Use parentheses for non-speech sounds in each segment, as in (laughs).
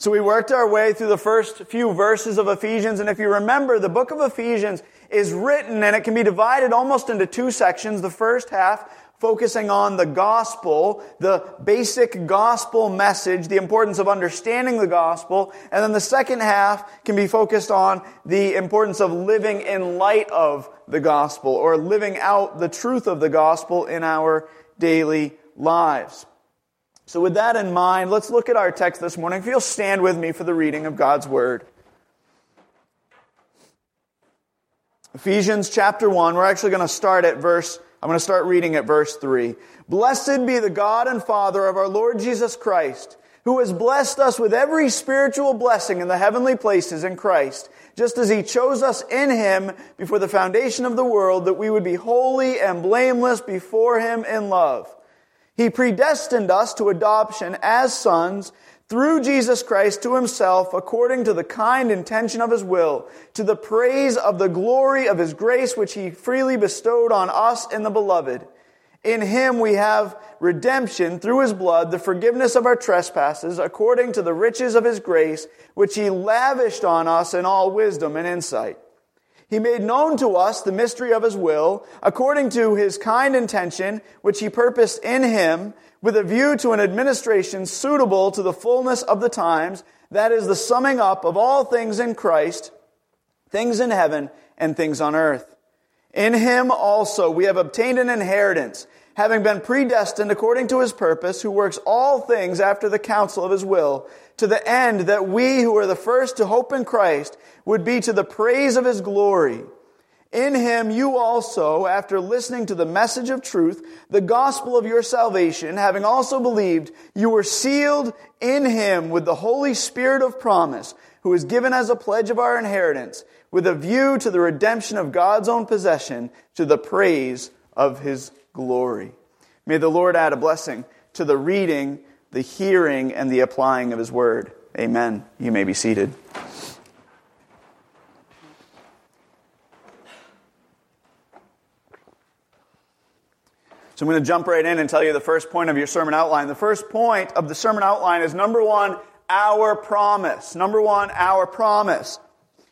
So we worked our way through the first few verses of Ephesians, and if you remember, the book of Ephesians is written and it can be divided almost into two sections. The first half focusing on the gospel, the basic gospel message, the importance of understanding the gospel, and then the second half can be focused on the importance of living in light of the gospel or living out the truth of the gospel in our daily lives. So with that in mind, let's look at our text this morning. If you'll stand with me for the reading of God's word. Ephesians chapter 1, we're actually going to start at verse I'm going to start reading at verse 3. Blessed be the God and Father of our Lord Jesus Christ, who has blessed us with every spiritual blessing in the heavenly places in Christ, just as he chose us in him before the foundation of the world that we would be holy and blameless before him in love. He predestined us to adoption as sons through Jesus Christ to himself according to the kind intention of his will, to the praise of the glory of his grace which he freely bestowed on us in the beloved. In him we have redemption through his blood, the forgiveness of our trespasses, according to the riches of his grace, which he lavished on us in all wisdom and insight. He made known to us the mystery of his will, according to his kind intention, which he purposed in him, with a view to an administration suitable to the fullness of the times, that is the summing up of all things in Christ, things in heaven and things on earth. In him also we have obtained an inheritance, having been predestined according to his purpose, who works all things after the counsel of his will, to the end that we who are the first to hope in Christ would be to the praise of his glory. In him you also, after listening to the message of truth, the gospel of your salvation, having also believed, you were sealed in him with the Holy Spirit of promise, who is given as a pledge of our inheritance, with a view to the redemption of God's own possession, to the praise of his glory. May the Lord add a blessing to the reading, the hearing, and the applying of his word. Amen. You may be seated. So I'm going to jump right in and tell you the first point of your sermon outline. The first point of the sermon outline is number one, our promise. Number one, our promise.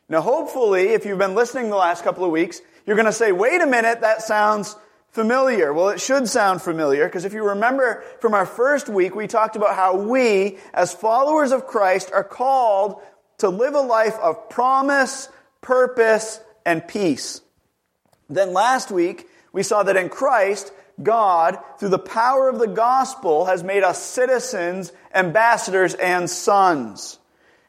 Now, hopefully, if you've been listening the last couple of weeks, you're going to say, wait a minute, that sounds familiar. Well, it should sound familiar because if you remember from our first week, we talked about how we, as followers of Christ, are called to live a life of promise, purpose, and peace. Then last week, we saw that in Christ, God, through the power of the gospel, has made us citizens, ambassadors, and sons.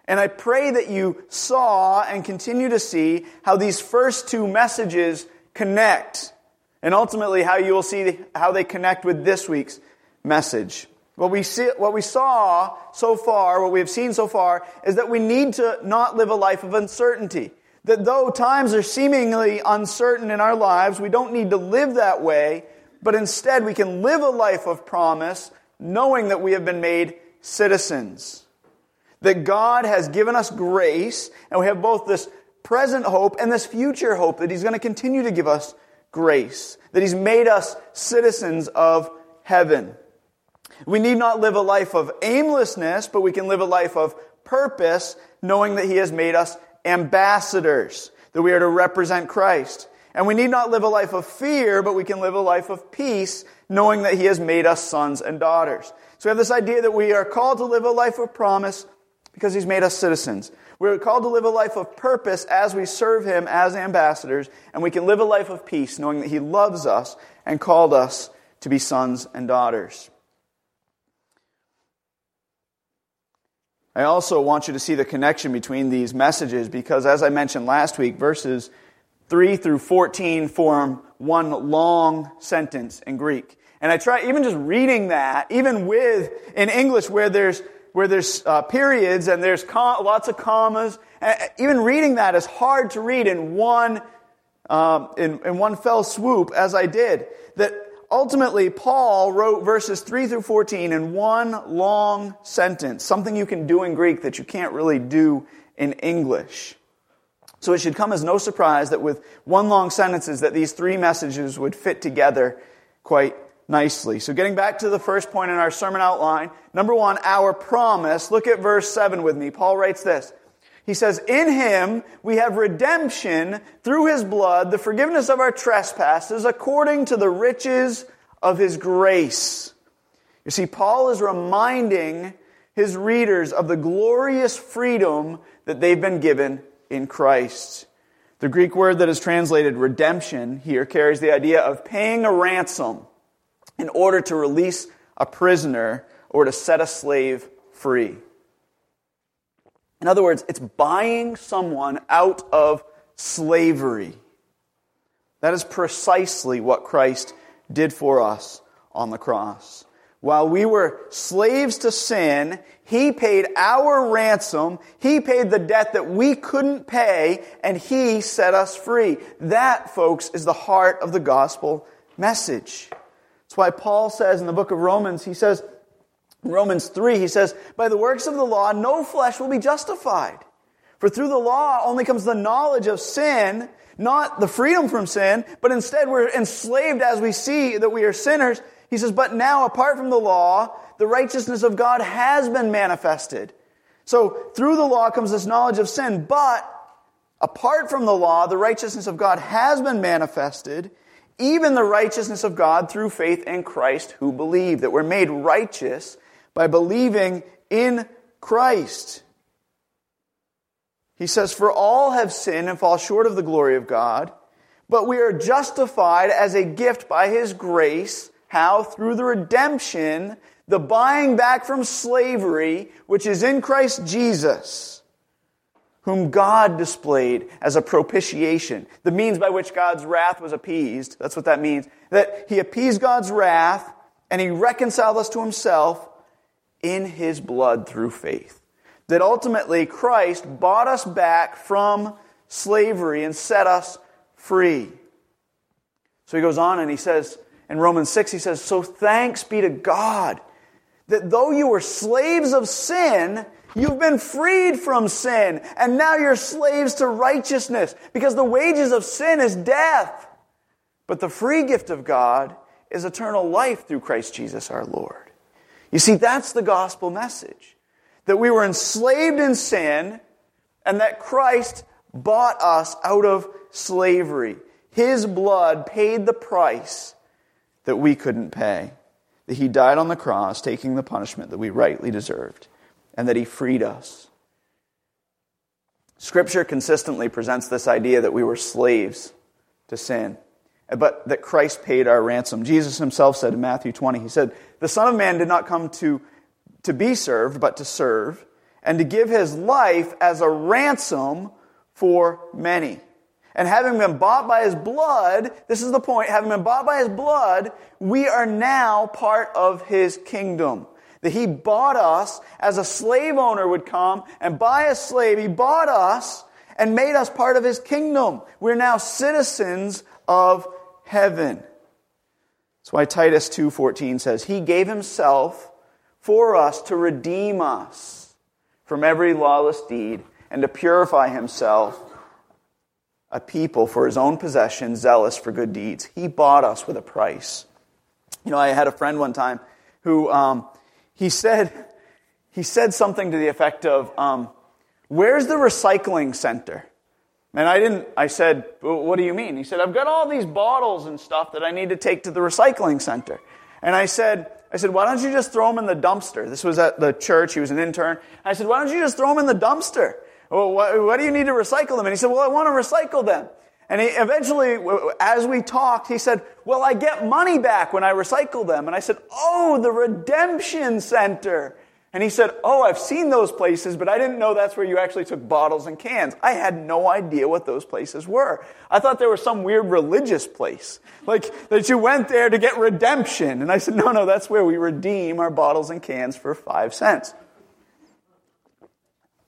And I pray that you saw and continue to see how these first two messages connect, and ultimately how you will see how they connect with this week's message. What we, see, what we saw so far, what we have seen so far, is that we need to not live a life of uncertainty. That though times are seemingly uncertain in our lives, we don't need to live that way, but instead we can live a life of promise knowing that we have been made citizens. That God has given us grace, and we have both this present hope and this future hope that He's going to continue to give us grace, that He's made us citizens of heaven. We need not live a life of aimlessness, but we can live a life of purpose, knowing that He has made us ambassadors, that we are to represent Christ. And we need not live a life of fear, but we can live a life of peace, knowing that He has made us sons and daughters. So we have this idea that we are called to live a life of promise because He's made us citizens. We're called to live a life of purpose as we serve Him as ambassadors, and we can live a life of peace, knowing that He loves us and called us to be sons and daughters. I also want you to see the connection between these messages because, as I mentioned last week, verses 3 through 14 form one long sentence in Greek. And I try, even just reading that, even with, in English where there's, where there's uh, periods and there's com- lots of commas, uh, even reading that is hard to read in one, um, in, in one fell swoop as I did. That ultimately Paul wrote verses 3 through 14 in one long sentence, something you can do in Greek that you can't really do in English. So it should come as no surprise that with one long sentences that these three messages would fit together quite nicely. So, getting back to the first point in our sermon outline, number one, our promise. Look at verse 7 with me. Paul writes this. He says, In him we have redemption through his blood, the forgiveness of our trespasses, according to the riches of his grace. You see, Paul is reminding his readers of the glorious freedom that they've been given in Christ. The Greek word that is translated redemption here carries the idea of paying a ransom in order to release a prisoner or to set a slave free. In other words, it's buying someone out of slavery. That is precisely what Christ did for us on the cross. While we were slaves to sin, He paid our ransom. He paid the debt that we couldn't pay, and He set us free. That, folks, is the heart of the gospel message. That's why Paul says in the book of Romans, he says, in Romans 3, he says, By the works of the law, no flesh will be justified. For through the law only comes the knowledge of sin, not the freedom from sin, but instead we're enslaved as we see that we are sinners. He says, But now, apart from the law, the righteousness of God has been manifested. So through the law comes this knowledge of sin, but apart from the law, the righteousness of God has been manifested, even the righteousness of God through faith in Christ who believe, that we're made righteous by believing in Christ. He says, For all have sinned and fall short of the glory of God, but we are justified as a gift by His grace. How? Through the redemption, the buying back from slavery, which is in Christ Jesus, whom God displayed as a propitiation, the means by which God's wrath was appeased. That's what that means. That He appeased God's wrath and He reconciled us to Himself in His blood through faith that ultimately Christ bought us back from slavery and set us free. So he goes on and he says, in Romans 6, he says, So thanks be to God that though you were slaves of sin, you've been freed from sin, and now you're slaves to righteousness, because the wages of sin is death. But the free gift of God is eternal life through Christ Jesus our Lord. You see, that's the gospel message that we were enslaved in sin and that Christ bought us out of slavery. His blood paid the price that we couldn't pay. That he died on the cross, taking the punishment that we rightly deserved, and that he freed us. Scripture consistently presents this idea that we were slaves to sin, but that Christ paid our ransom. Jesus himself said in Matthew 20, he said, The Son of Man did not come to to be served, but to serve, and to give his life as a ransom for many. And having been bought by his blood, this is the point, having been bought by his blood, we are now part of his kingdom. That he bought us as a slave owner would come and buy a slave. He bought us and made us part of his kingdom. We're now citizens of heaven. That's why Titus 2:14 says, "He gave himself for us to redeem us from every lawless deed and to purify himself a people for his own possession, zealous for good deeds. He bought us with a price. You know, I had a friend one time who um, he said he said something to the effect of, um, "Where's the recycling center?" And I didn't. I said, "What do you mean?" He said, "I've got all these bottles and stuff that I need to take to the recycling center." And I said, I said, why don't you just throw them in the dumpster? This was at the church. He was an intern. I said, why don't you just throw them in the dumpster? Well, what, what do you need to recycle them? And he said, well, I want to recycle them. And he eventually, as we talked, he said, well, I get money back when I recycle them. And I said, oh, the redemption center. And he said, Oh, I've seen those places, but I didn't know that's where you actually took bottles and cans. I had no idea what those places were. I thought there was some weird religious place, like that you went there to get redemption. And I said, No, no, that's where we redeem our bottles and cans for five cents.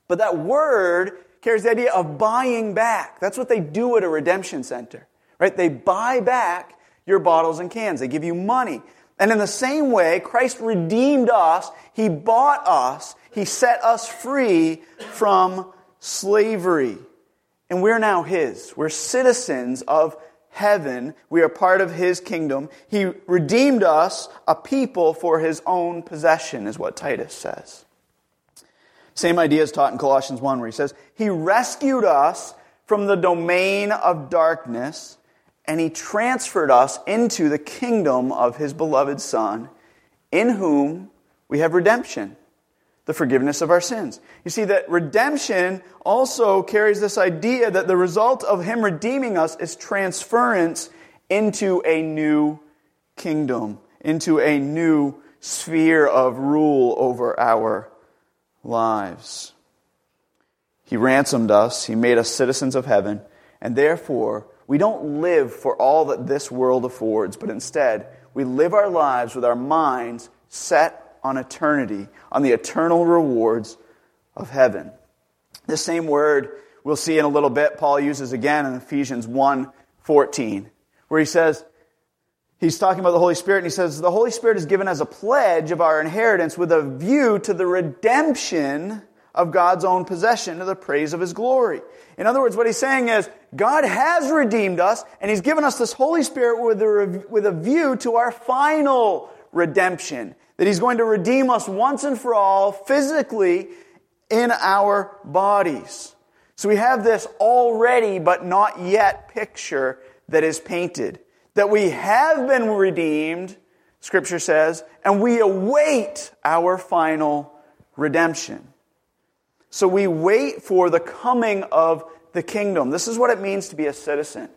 But that word carries the idea of buying back. That's what they do at a redemption center, right? They buy back your bottles and cans. They give you money. And in the same way, Christ redeemed us. He bought us. He set us free from slavery. And we're now His. We're citizens of heaven. We are part of his kingdom. He redeemed us, a people for his own possession, is what Titus says. Same idea is taught in Colossians 1, where he says, He rescued us from the domain of darkness, and he transferred us into the kingdom of his beloved Son, in whom we have redemption the forgiveness of our sins. You see that redemption also carries this idea that the result of Him redeeming us is transference into a new kingdom, into a new sphere of rule over our lives. He ransomed us, He made us citizens of heaven, and therefore we don't live for all that this world affords, but instead we live our lives with our minds set on eternity, on the eternal rewards of heaven. The same word we'll see in a little bit, Paul uses again in Ephesians 1 14, where he says, He's talking about the Holy Spirit, and he says, The Holy Spirit is given as a pledge of our inheritance with a view to the redemption of God's own possession to the praise of his glory. In other words, what he's saying is, God has redeemed us, and he's given us this Holy Spirit with a, with a view to our final redemption that He's going to redeem us once and for all physically in our bodies. So we have this already but not yet picture that is painted. That we have been redeemed, Scripture says, and we await our final redemption. So we wait for the coming of the kingdom. This is what it means to be a citizen.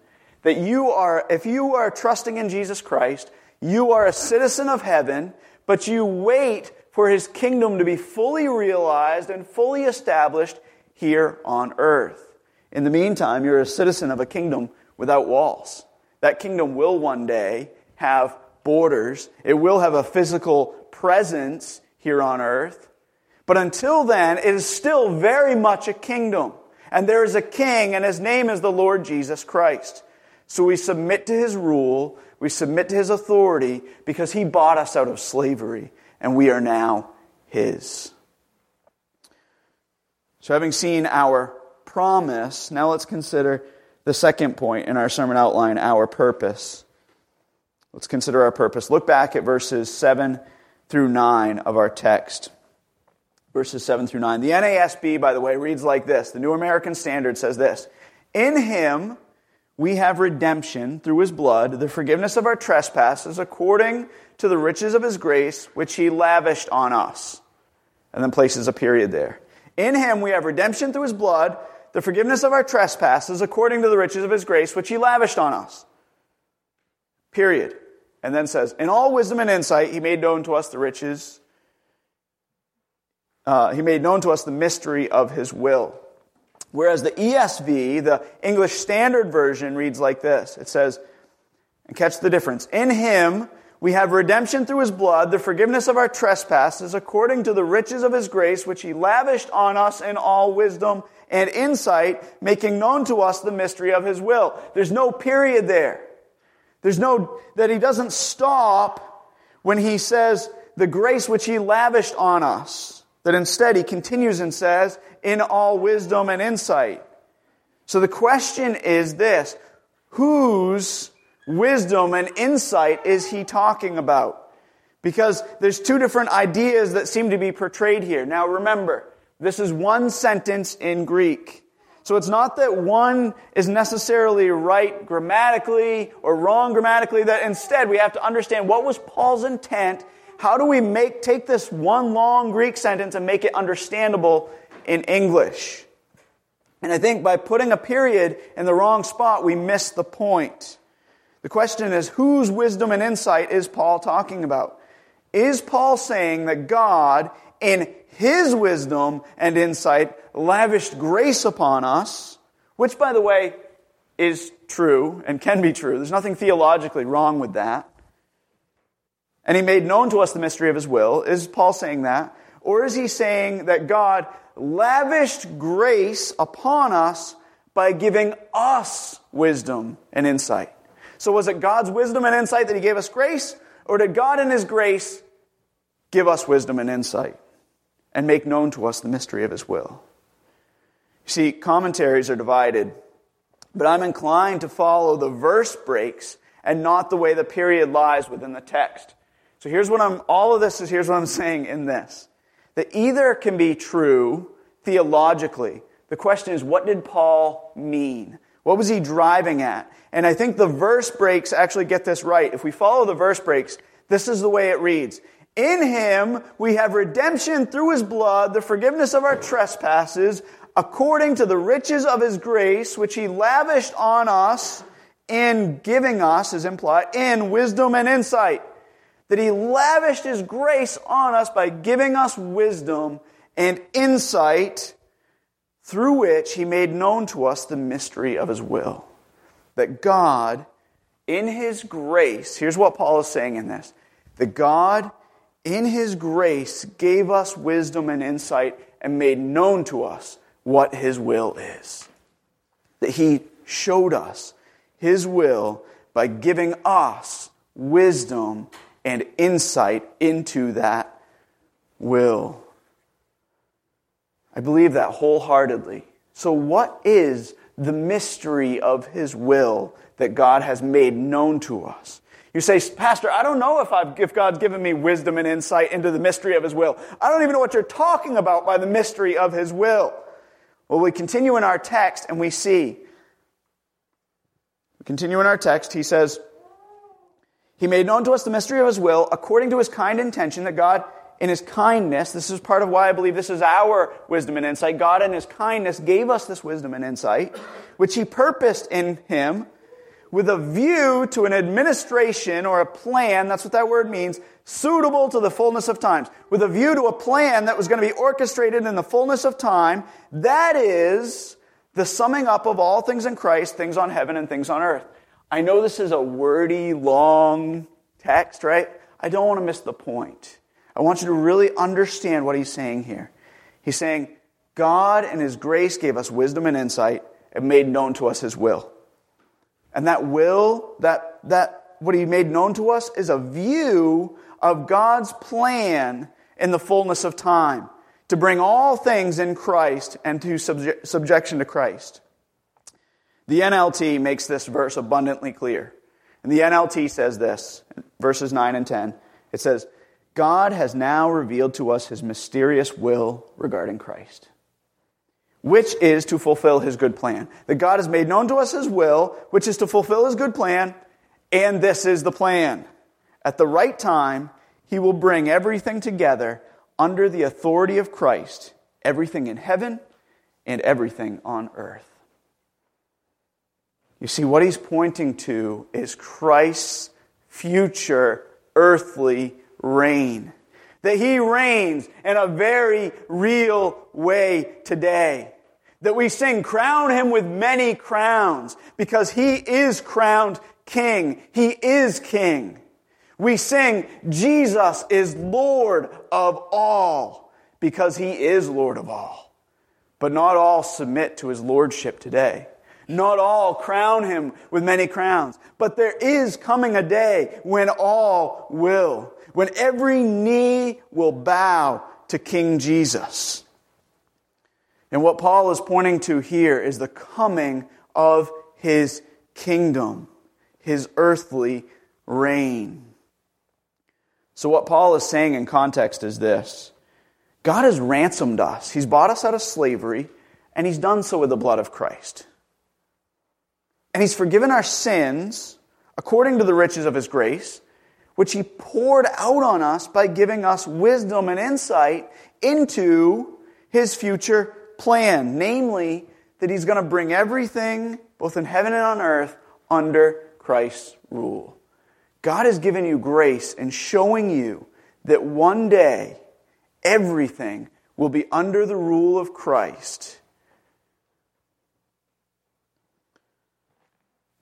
That you are, if you are trusting in Jesus Christ, you are a citizen of heaven, but you wait for his kingdom to be fully realized and fully established here on earth. In the meantime, you're a citizen of a kingdom without walls. That kingdom will one day have borders, it will have a physical presence here on earth. But until then, it is still very much a kingdom. And there is a king, and his name is the Lord Jesus Christ. So we submit to his rule, we submit to his authority because he bought us out of slavery and we are now his. So, having seen our promise, now let's consider the second point in our sermon outline our purpose. Let's consider our purpose. Look back at verses 7 through 9 of our text. Verses 7 through 9. The NASB, by the way, reads like this. The New American Standard says this In him, we have redemption through his blood, the forgiveness of our trespasses, according to the riches of his grace, which he lavished on us. And then places a period there. In him we have redemption through his blood, the forgiveness of our trespasses, according to the riches of his grace, which he lavished on us. Period. And then says, In all wisdom and insight, he made known to us the riches. Uh, he made known to us the mystery of his will Whereas the ESV, the English Standard Version, reads like this. It says, and catch the difference. In him, we have redemption through his blood, the forgiveness of our trespasses, according to the riches of his grace, which he lavished on us in all wisdom and insight, making known to us the mystery of his will. There's no period there. There's no, that he doesn't stop when he says the grace which he lavished on us. That instead he continues and says, in all wisdom and insight. So the question is this whose wisdom and insight is he talking about? Because there's two different ideas that seem to be portrayed here. Now remember, this is one sentence in Greek. So it's not that one is necessarily right grammatically or wrong grammatically, that instead we have to understand what was Paul's intent. How do we make, take this one long Greek sentence and make it understandable in English. And I think by putting a period in the wrong spot, we miss the point. The question is, whose wisdom and insight is Paul talking about? Is Paul saying that God, in his wisdom and insight, lavished grace upon us, which, by the way, is true and can be true. There's nothing theologically wrong with that. And he made known to us the mystery of his will. Is Paul saying that? Or is he saying that God lavished grace upon us by giving us wisdom and insight. So, was it God's wisdom and insight that He gave us grace, or did God in His grace give us wisdom and insight and make known to us the mystery of His will? You see, commentaries are divided but I'm inclined to follow the verse breaks and not the way the period lies within the text. So here's what I'm, all of this is, here's what I'm saying in this. That either can be true theologically. The question is, what did Paul mean? What was he driving at? And I think the verse breaks actually get this right. If we follow the verse breaks, this is the way it reads. In him we have redemption through his blood, the forgiveness of our trespasses, according to the riches of his grace, which he lavished on us in giving us, is implied, in wisdom and insight. That he lavished his grace on us by giving us wisdom and insight through which he made known to us the mystery of his will. That God, in his grace, here's what Paul is saying in this that God, in his grace, gave us wisdom and insight and made known to us what his will is. That he showed us his will by giving us wisdom and insight into that will. I believe that wholeheartedly. So, what is the mystery of His will that God has made known to us? You say, Pastor, I don't know if, I've, if God's given me wisdom and insight into the mystery of His will. I don't even know what you're talking about by the mystery of His will. Well, we continue in our text and we see. We continue in our text. He says, He made known to us the mystery of His will according to His kind intention that God in his kindness, this is part of why I believe this is our wisdom and insight. God, in his kindness, gave us this wisdom and insight, which he purposed in him with a view to an administration or a plan, that's what that word means, suitable to the fullness of times. With a view to a plan that was going to be orchestrated in the fullness of time, that is the summing up of all things in Christ, things on heaven and things on earth. I know this is a wordy, long text, right? I don't want to miss the point. I want you to really understand what he's saying here. He's saying, God and his grace gave us wisdom and insight and made known to us his will. And that will, that, that, what he made known to us is a view of God's plan in the fullness of time to bring all things in Christ and to subje- subjection to Christ. The NLT makes this verse abundantly clear. And the NLT says this, verses 9 and 10. It says, God has now revealed to us his mysterious will regarding Christ, which is to fulfill his good plan. That God has made known to us his will, which is to fulfill his good plan, and this is the plan. At the right time, he will bring everything together under the authority of Christ, everything in heaven and everything on earth. You see, what he's pointing to is Christ's future earthly reign. That he reigns in a very real way today. That we sing, crown him with many crowns, because he is crowned king. He is king. We sing, Jesus is Lord of all, because he is Lord of all. But not all submit to his lordship today. Not all crown him with many crowns. But there is coming a day when all will when every knee will bow to King Jesus. And what Paul is pointing to here is the coming of his kingdom, his earthly reign. So, what Paul is saying in context is this God has ransomed us, He's bought us out of slavery, and He's done so with the blood of Christ. And He's forgiven our sins according to the riches of His grace which he poured out on us by giving us wisdom and insight into his future plan, namely that he's going to bring everything, both in heaven and on earth, under Christ's rule. God has given you grace in showing you that one day everything will be under the rule of Christ.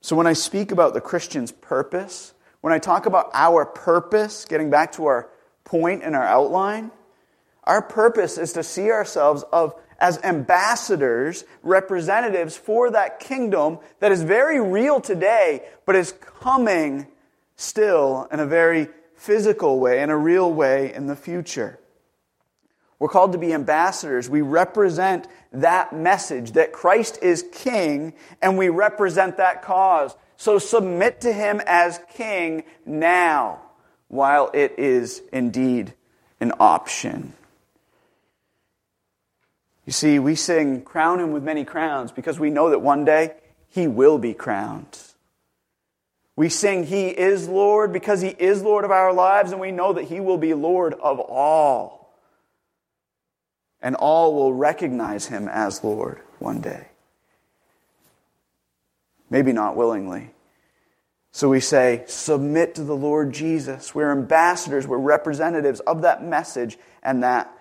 So when I speak about the Christian's purpose, when I talk about our purpose, getting back to our point in our outline, our purpose is to see ourselves of, as ambassadors, representatives for that kingdom that is very real today, but is coming still in a very physical way, in a real way in the future. We're called to be ambassadors. We represent that message that Christ is king, and we represent that cause. So submit to him as king now, while it is indeed an option. You see, we sing, Crown him with many crowns, because we know that one day he will be crowned. We sing, He is Lord, because He is Lord of our lives, and we know that He will be Lord of all. And all will recognize Him as Lord one day. Maybe not willingly. So we say, submit to the Lord Jesus. We're ambassadors, we're representatives of that message and that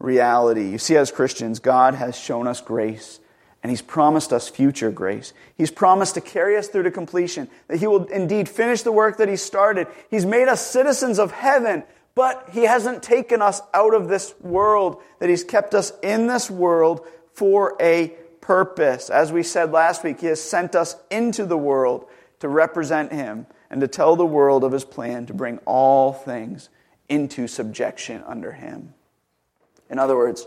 reality. You see, as Christians, God has shown us grace and He's promised us future grace. He's promised to carry us through to completion, that He will indeed finish the work that He started. He's made us citizens of heaven, but He hasn't taken us out of this world, that He's kept us in this world for a purpose. As we said last week, He has sent us into the world to represent Him and to tell the world of His plan to bring all things into subjection under Him. In other words,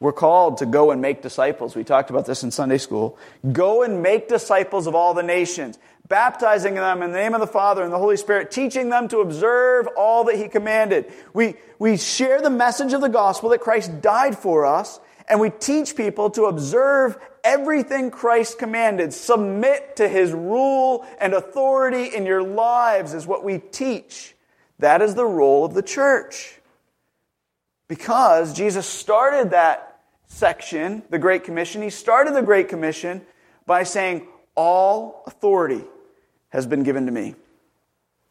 we're called to go and make disciples. We talked about this in Sunday school. Go and make disciples of all the nations, baptizing them in the name of the Father and the Holy Spirit, teaching them to observe all that He commanded. We, we share the message of the gospel that Christ died for us, and we teach people to observe everything Christ commanded. Submit to His rule and authority in your lives, is what we teach. That is the role of the church. Because Jesus started that section, the Great Commission, he started the Great Commission by saying, All authority has been given to me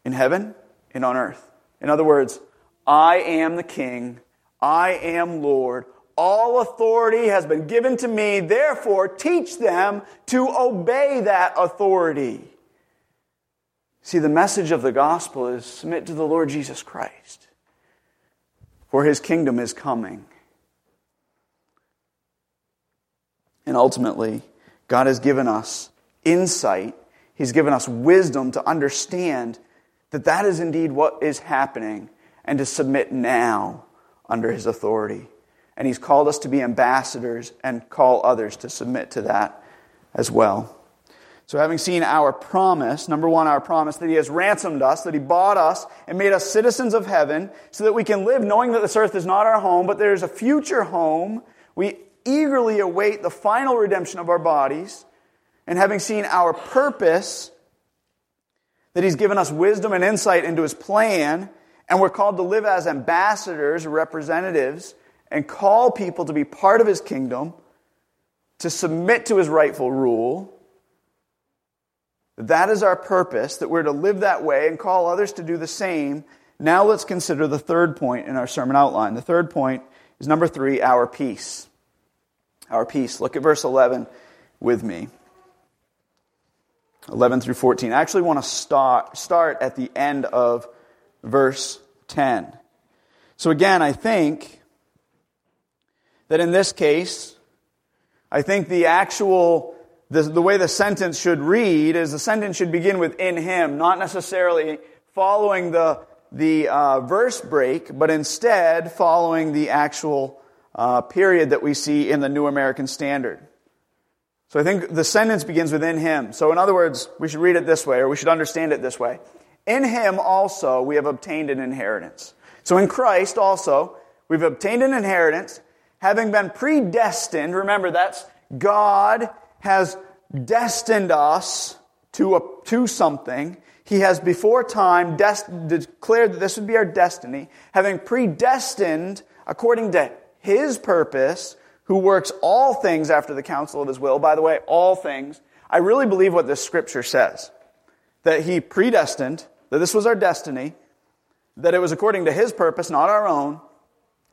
in heaven and on earth. In other words, I am the King, I am Lord. All authority has been given to me, therefore, teach them to obey that authority. See, the message of the gospel is submit to the Lord Jesus Christ for his kingdom is coming. And ultimately, God has given us insight, He's given us wisdom to understand that that is indeed what is happening and to submit now under His authority. And He's called us to be ambassadors and call others to submit to that as well. So, having seen our promise, number one, our promise that He has ransomed us, that He bought us and made us citizens of heaven, so that we can live knowing that this earth is not our home, but there's a future home. We eagerly await the final redemption of our bodies. And having seen our purpose, that He's given us wisdom and insight into His plan, and we're called to live as ambassadors, representatives, and call people to be part of His kingdom, to submit to His rightful rule that is our purpose, that we're to live that way and call others to do the same. Now let's consider the third point in our sermon outline. The third point is number three, our peace. Our peace. Look at verse 11 with me. 11 through 14. I actually want to start, start at the end of verse 10. So again, I think that in this case, I think the actual the, the way the sentence should read is the sentence should begin with in him, not necessarily following the, the uh, verse break, but instead following the actual uh, period that we see in the New American Standard. So I think the sentence begins with in him. So in other words, we should read it this way, or we should understand it this way. In him also we have obtained an inheritance. So in Christ also we've obtained an inheritance, having been predestined. Remember, that's God has destined us to, a, to something. He has before time dest- declared that this would be our destiny, having predestined according to his purpose, who works all things after the counsel of his will. By the way, all things. I really believe what this scripture says. That he predestined, that this was our destiny, that it was according to his purpose, not our own,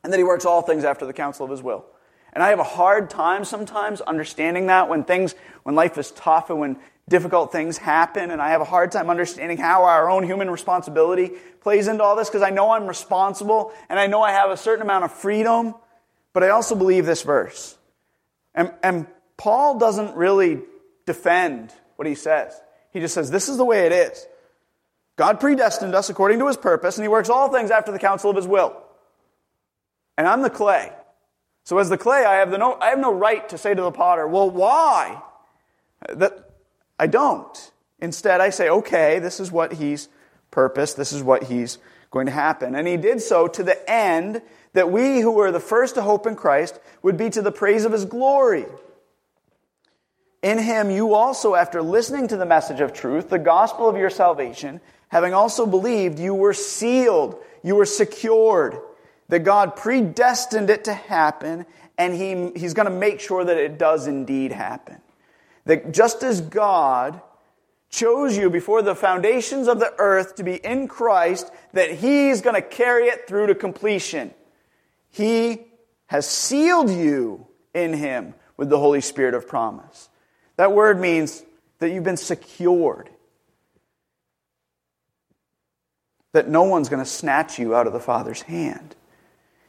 and that he works all things after the counsel of his will. And I have a hard time sometimes understanding that when things, when life is tough and when difficult things happen. And I have a hard time understanding how our own human responsibility plays into all this because I know I'm responsible and I know I have a certain amount of freedom. But I also believe this verse. And, and Paul doesn't really defend what he says. He just says, this is the way it is. God predestined us according to his purpose, and he works all things after the counsel of his will. And I'm the clay. So as the clay, I have, the no, I have no right to say to the potter, well, why? That, I don't. Instead, I say, okay, this is what he's purposed. This is what he's going to happen. And he did so to the end that we who were the first to hope in Christ would be to the praise of his glory. In him you also, after listening to the message of truth, the gospel of your salvation, having also believed, you were sealed, you were secured, that God predestined it to happen, and he, he's going to make sure that it does indeed happen. That just as God chose you before the foundations of the earth to be in Christ, that he's going to carry it through to completion. He has sealed you in him with the Holy Spirit of promise. That word means that you've been secured. That no one's going to snatch you out of the Father's hand.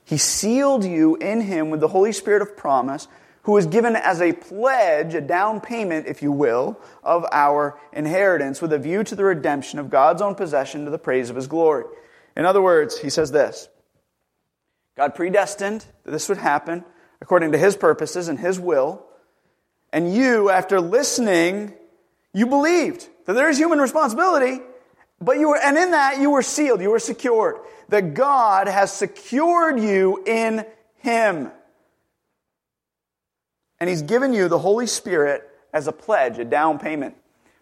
He sealed you in Him with the Holy Spirit of promise, who was given as a pledge, a down payment, if you will, of our inheritance with a view to the redemption of God's own possession to the praise of His glory. In other words, he says this God predestined that this would happen according to His purposes and His will. And you, after listening, you believed that there is human responsibility, but you were, and in that you were sealed, you were secured. That God has secured you in Him. And He's given you the Holy Spirit as a pledge, a down payment.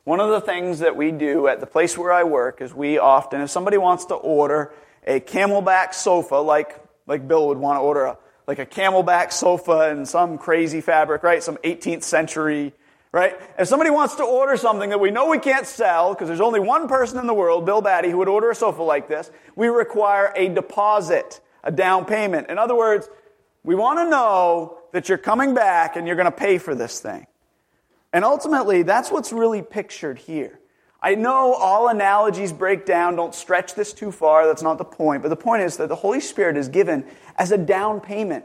One of the things that we do at the place where I work is we often, if somebody wants to order a camelback sofa, like, like Bill would want to order a like a camelback sofa and some crazy fabric, right? Some 18th century, right? If somebody wants to order something that we know we can't sell, because there's only one person in the world, Bill Batty, who would order a sofa like this, we require a deposit, a down payment. In other words, we want to know that you're coming back and you're going to pay for this thing. And ultimately, that's what's really pictured here. I know all analogies break down. Don't stretch this too far. That's not the point. But the point is that the Holy Spirit is given as a down payment,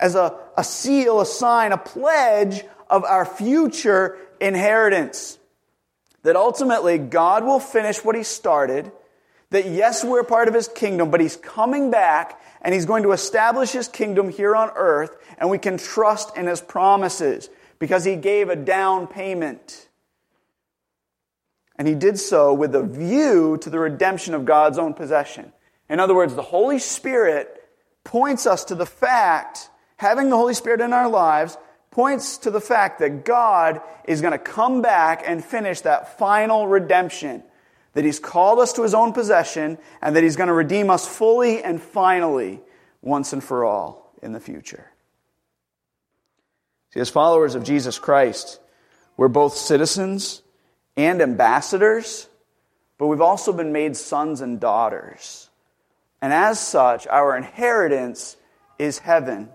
as a, a seal, a sign, a pledge of our future inheritance. That ultimately God will finish what He started. That yes, we're part of His kingdom, but He's coming back and He's going to establish His kingdom here on earth, and we can trust in His promises because He gave a down payment. And he did so with a view to the redemption of God's own possession. In other words, the Holy Spirit points us to the fact, having the Holy Spirit in our lives, points to the fact that God is going to come back and finish that final redemption. That He's called us to His own possession and that He's going to redeem us fully and finally, once and for all, in the future. See, as followers of Jesus Christ, we're both citizens and ambassadors, but we've also been made sons and daughters. And as such, our inheritance is heaven.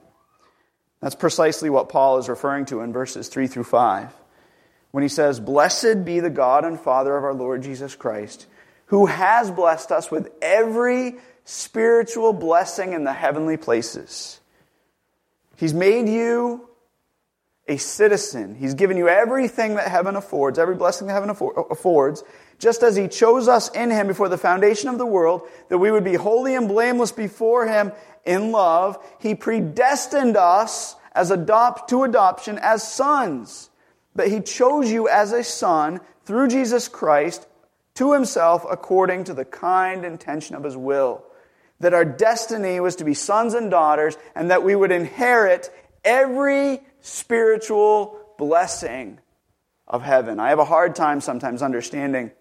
That's precisely what Paul is referring to in verses 3 through 5. When he says, Blessed be the God and Father of our Lord Jesus Christ, who has blessed us with every spiritual blessing in the heavenly places. He's made you a citizen. He's given you everything that heaven affords, every blessing that heaven affords, just as He chose us in Him before the foundation of the world, that we would be holy and blameless before Him in love. He predestined us as adopt, to adoption as sons. But He chose you as a son through Jesus Christ to Himself according to the kind intention of His will. That our destiny was to be sons and daughters, and that we would inherit every spiritual blessing of heaven. I have a hard time sometimes understanding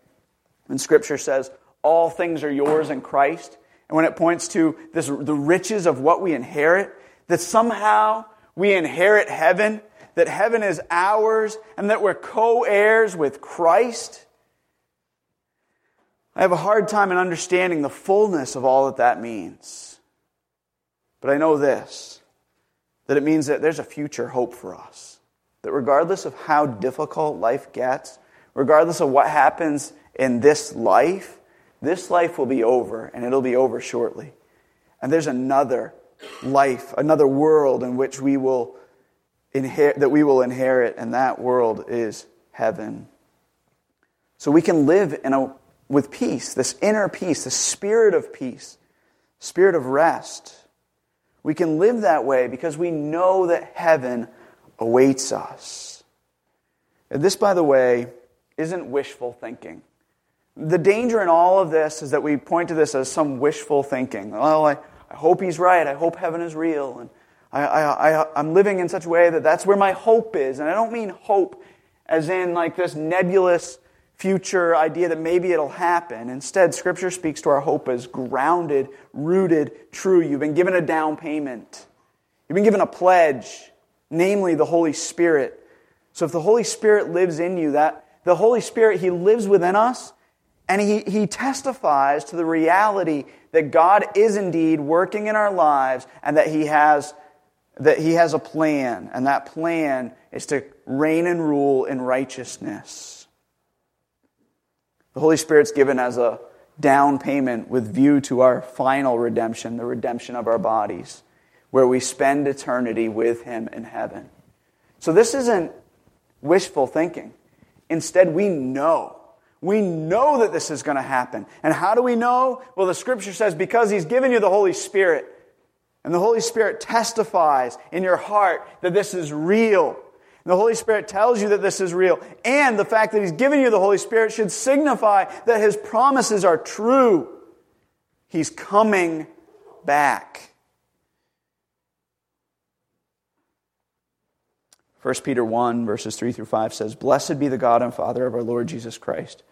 when Scripture says all things are yours in Christ, and when it points to this, the riches of what we inherit, that somehow we inherit heaven, that heaven is ours, and that we're co heirs with Christ. I have a hard time in understanding the fullness of all that that means. But I know this that it means that there's a future hope for us. That regardless of how difficult life gets, regardless of what happens in this life, this life will be over and it'll be over shortly. And there's another life, another world in which we will inherit, that we will inherit, and that world is heaven. So we can live in a, with peace, this inner peace, the spirit of peace, spirit of rest We can live that way because we know that heaven awaits us. And this, by the way, isn't wishful thinking. The danger in all of this is that we point to this as some wishful thinking. Well, I, I hope he's right. I hope heaven is real. And I, I, I, I'm living in such a way that that's where my hope is. And I don't mean hope as in like this nebulous future idea that maybe it'll happen. Instead, Scripture speaks to our hope as grounded, rooted, true. You've been given a down payment, you've been given a pledge, namely the Holy Spirit. So if the Holy Spirit lives in you, that the Holy Spirit, He lives within us, and He, he testifies to the reality that God is indeed working in our lives and that He has that he has a plan, and that plan is to reign and rule in righteousness. The Holy Spirit's given as a down payment with view to our final redemption, the redemption of our bodies, where we spend eternity with Him in heaven. So this isn't wishful thinking. Instead, we know. We know that this is going to happen. And how do we know? Well, the scripture says because He's given you the Holy Spirit. And the Holy Spirit testifies in your heart that this is real. And the Holy Spirit tells you that this is real. And the fact that He's given you the Holy Spirit should signify that His promises are true. He's coming back. 1 Peter 1, verses 3 through 5 says, Blessed be the God and Father of our Lord Jesus Christ,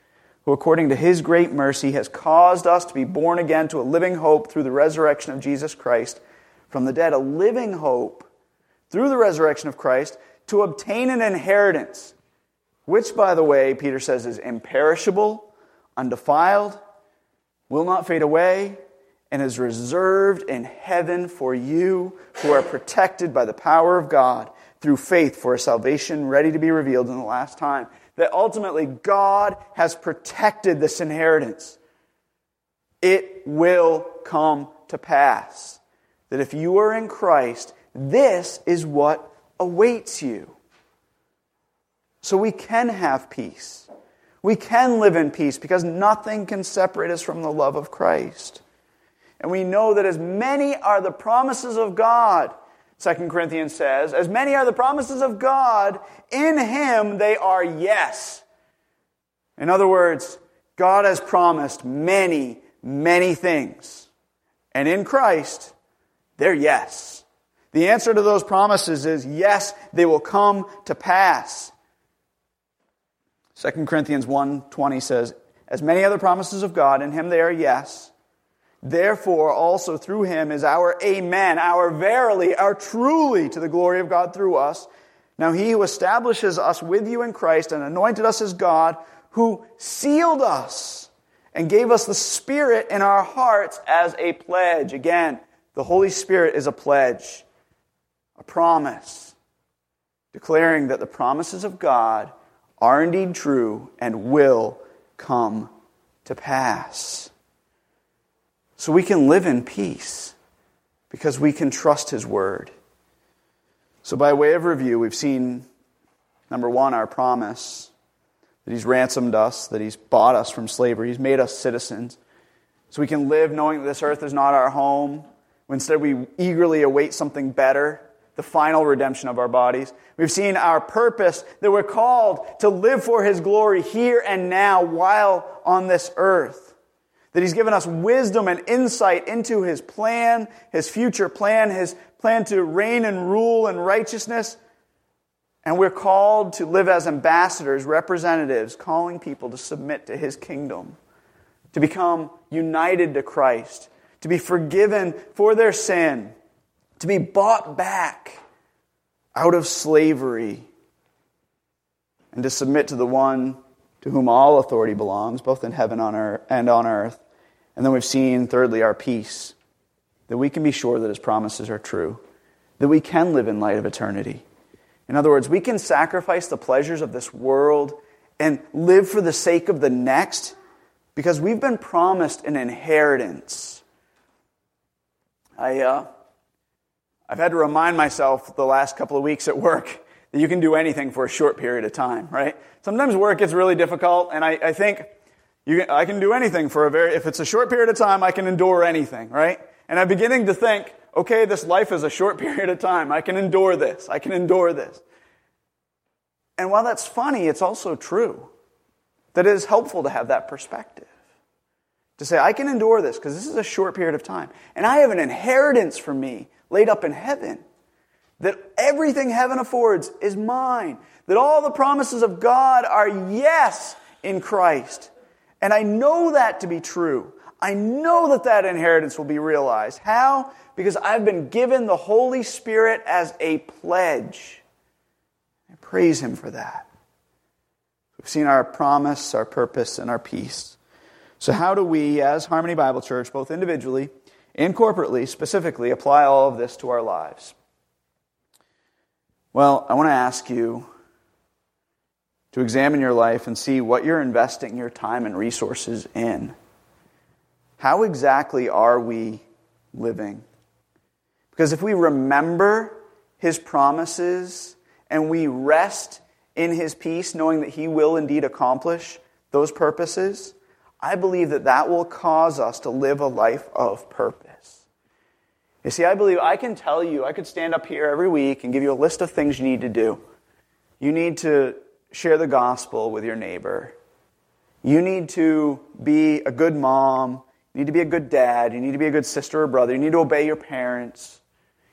who according to his great mercy has caused us to be born again to a living hope through the resurrection of Jesus Christ from the dead, a living hope through the resurrection of Christ to obtain an inheritance, which, by the way, Peter says is imperishable, undefiled, will not fade away, and is reserved in heaven for you who are protected by the power of God through faith for a salvation ready to be revealed in the last time. That ultimately God has protected this inheritance. It will come to pass that if you are in Christ, this is what awaits you. So we can have peace. We can live in peace because nothing can separate us from the love of Christ. And we know that as many are the promises of God, 2 Corinthians says, as many are the promises of God, in Him they are yes. In other words, God has promised many, many things. And in Christ, they're yes. The answer to those promises is yes, they will come to pass. 2 Corinthians 1:20 says, "As many other promises of God, in him they are yes. Therefore also through him is our amen, our verily, our truly to the glory of God through us. Now he who establishes us with you in Christ and anointed us as God, who sealed us and gave us the Spirit in our hearts as a pledge." Again, the Holy Spirit is a pledge, a promise, declaring that the promises of God are indeed true and will come to pass. So we can live in peace because we can trust His Word. So, by way of review, we've seen number one, our promise that He's ransomed us, that He's bought us from slavery, He's made us citizens. So we can live knowing that this earth is not our home, Instead, we eagerly await something better, the final redemption of our bodies. We've seen our purpose that we're called to live for His glory here and now while on this earth. That He's given us wisdom and insight into His plan, His future plan, His plan to reign and rule in righteousness. And we're called to live as ambassadors, representatives, calling people to submit to His kingdom, to become united to Christ to be forgiven for their sin, to be bought back out of slavery, and to submit to the one to whom all authority belongs, both in heaven and on earth. And then we've seen, thirdly, our peace, that we can be sure that his promises are true, that we can live in light of eternity. In other words, we can sacrifice the pleasures of this world and live for the sake of the next because we've been promised an inheritance I, uh, I've had to remind myself the last couple of weeks at work that you can do anything for a short period of time, right? Sometimes work gets really difficult, and I, I think you I can do anything for a very, if it's a short period of time, I can endure anything, right? And I'm beginning to think, okay, this life is a short (laughs) period of time. I can endure this. I can endure this. And while that's funny, it's also true that it is helpful to have that perspective. To say, I can endure this because this is a short period of time. And I have an inheritance for me laid up in heaven. That everything heaven affords is mine. That all the promises of God are yes in Christ. And I know that to be true. I know that that inheritance will be realized. How? Because I've been given the Holy Spirit as a pledge. I praise Him for that. We've seen our promise, our purpose, and our peace. So, how do we, as Harmony Bible Church, both individually and corporately, specifically, apply all of this to our lives? Well, I want to ask you to examine your life and see what you're investing your time and resources in. How exactly are we living? Because if we remember His promises and we rest in His peace, knowing that He will indeed accomplish those purposes, I believe that that will cause us to live a life of purpose. You see, I believe I can tell you, I could stand up here every week and give you a list of things you need to do. You need to share the gospel with your neighbor. You need to be a good mom. You need to be a good dad. You need to be a good sister or brother. You need to obey your parents.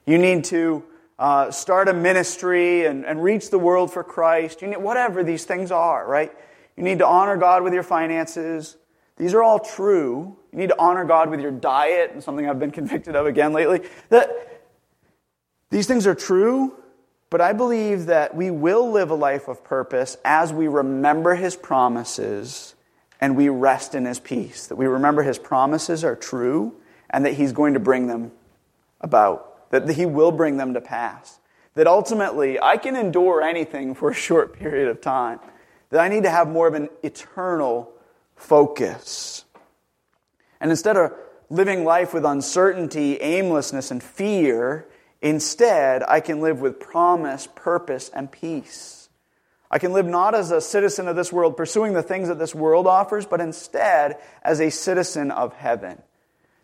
You need to uh, start a ministry and, and reach the world for Christ. You need, whatever these things are, right? You need to honor God with your finances. These are all true. You need to honor God with your diet, and something I've been (laughs) convicted of again lately. That these things are true, but I believe that we will live a life of purpose as we remember His promises and we rest in His peace. That we remember His promises are true and that He's going to bring them about, that He will bring them to pass. That ultimately, I can endure anything for a short (laughs) period of time. That I need to have more of an eternal focus. And instead of living life with uncertainty, aimlessness, and fear, instead, I can live with promise, purpose, and peace. I can live not as a citizen of this world, pursuing the things that this world offers, but instead as a citizen of heaven.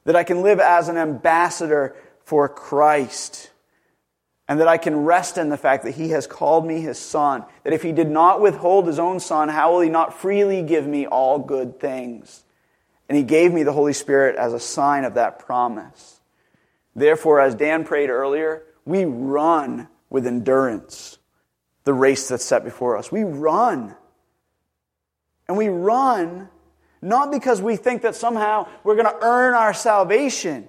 That I can live as an ambassador for Christ and that I can rest in the fact that He has called me His Son. That if He did not withhold His own Son, how will He not freely give me all good things? And He gave me the Holy Spirit as a sign of that promise. Therefore, as Dan prayed earlier, we run with endurance the race that's set before us. We run. And we run not because we think that somehow we're going to earn our salvation,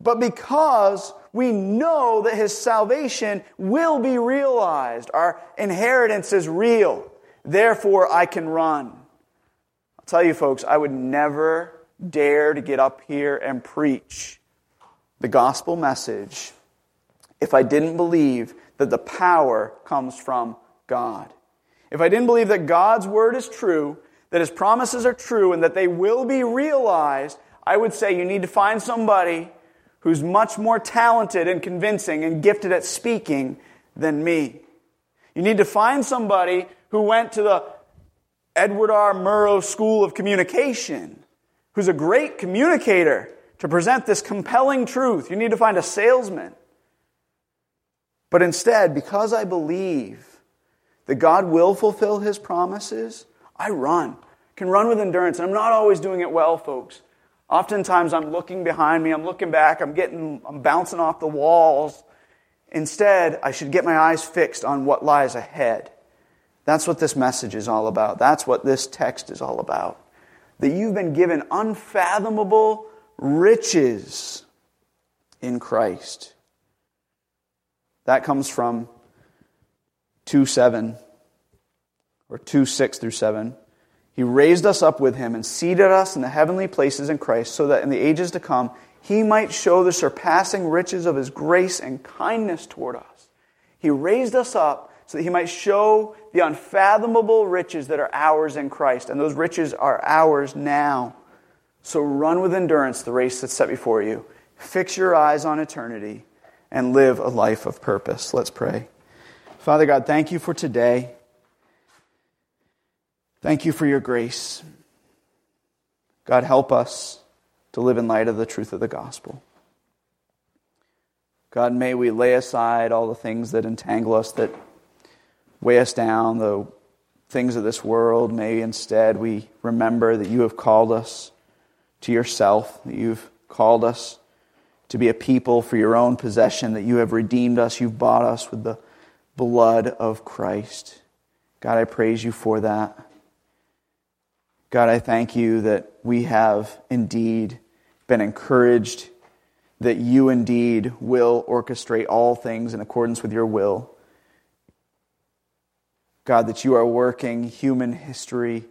but because we know that his salvation will be realized. Our inheritance is real. Therefore, I can run. I'll tell you, folks, I would never dare to get up here and preach the gospel message if I didn't believe that the power comes from God. If I didn't believe that God's word is true, that his promises are true, and that they will be realized, I would say you need to find somebody who's much more talented and convincing and gifted at speaking than me. You need to find somebody who went to the Edward R. Murrow School of Communication, who's a great communicator to present this compelling truth. You need to find a salesman. But instead, because I believe that God will fulfill his promises, I run. Can run with endurance. And I'm not always doing it well, folks. Oftentimes I'm looking behind me, I'm looking back, I'm getting, I'm bouncing off the walls. Instead, I should get my eyes fixed on what lies ahead. That's what this message is all about. That's what this text is all about. That you've been given unfathomable riches in Christ. That comes from 2 7 or 2 6 through 7. He raised us up with him and seated us in the heavenly places in Christ, so that in the ages to come he might show the surpassing riches of his grace and kindness toward us. He raised us up so that he might show the unfathomable riches that are ours in Christ, and those riches are ours now. So run with endurance the race that's set before you. Fix your eyes on eternity and live a life of purpose. Let's pray. Father God, thank you for today. Thank you for your grace. God, help us to live in light of the truth of the gospel. God, may we lay aside all the things that entangle us, that weigh us down, the things of this world. May instead we remember that you have called us to yourself, that you've called us to be a people for your own possession, that you have redeemed us, you've bought us with the blood of Christ. God, I praise you for that. God, I thank you that we have indeed been encouraged that you indeed will orchestrate all things in accordance with your will. God, that you are working human history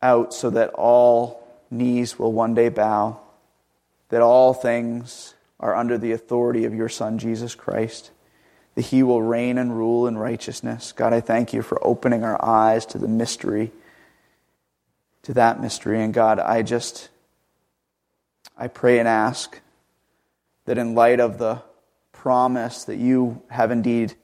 out so that all knees will one day bow, that all things are under the authority of your Son, Jesus Christ, that he will reign and rule in righteousness. God, I thank you for opening our eyes to the mystery, to that mystery. And God, I just, I pray and ask that in light of the promise that you have indeed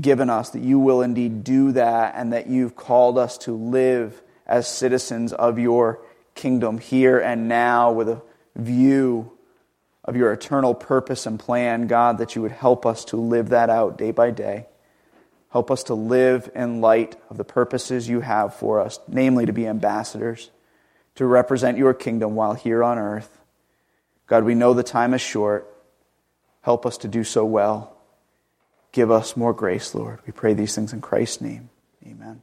given us, that you will indeed do that, and that you've called us to live as citizens of your kingdom here and now with a view of your eternal purpose and plan, God, that you would help us to live that out day by day. Help us to live in light of the purposes you have for us, namely to be ambassadors, to represent your kingdom while here on earth. God, we know the time is short. Help us to do so well. Give us more grace, Lord. We pray these things in Christ's name. Amen.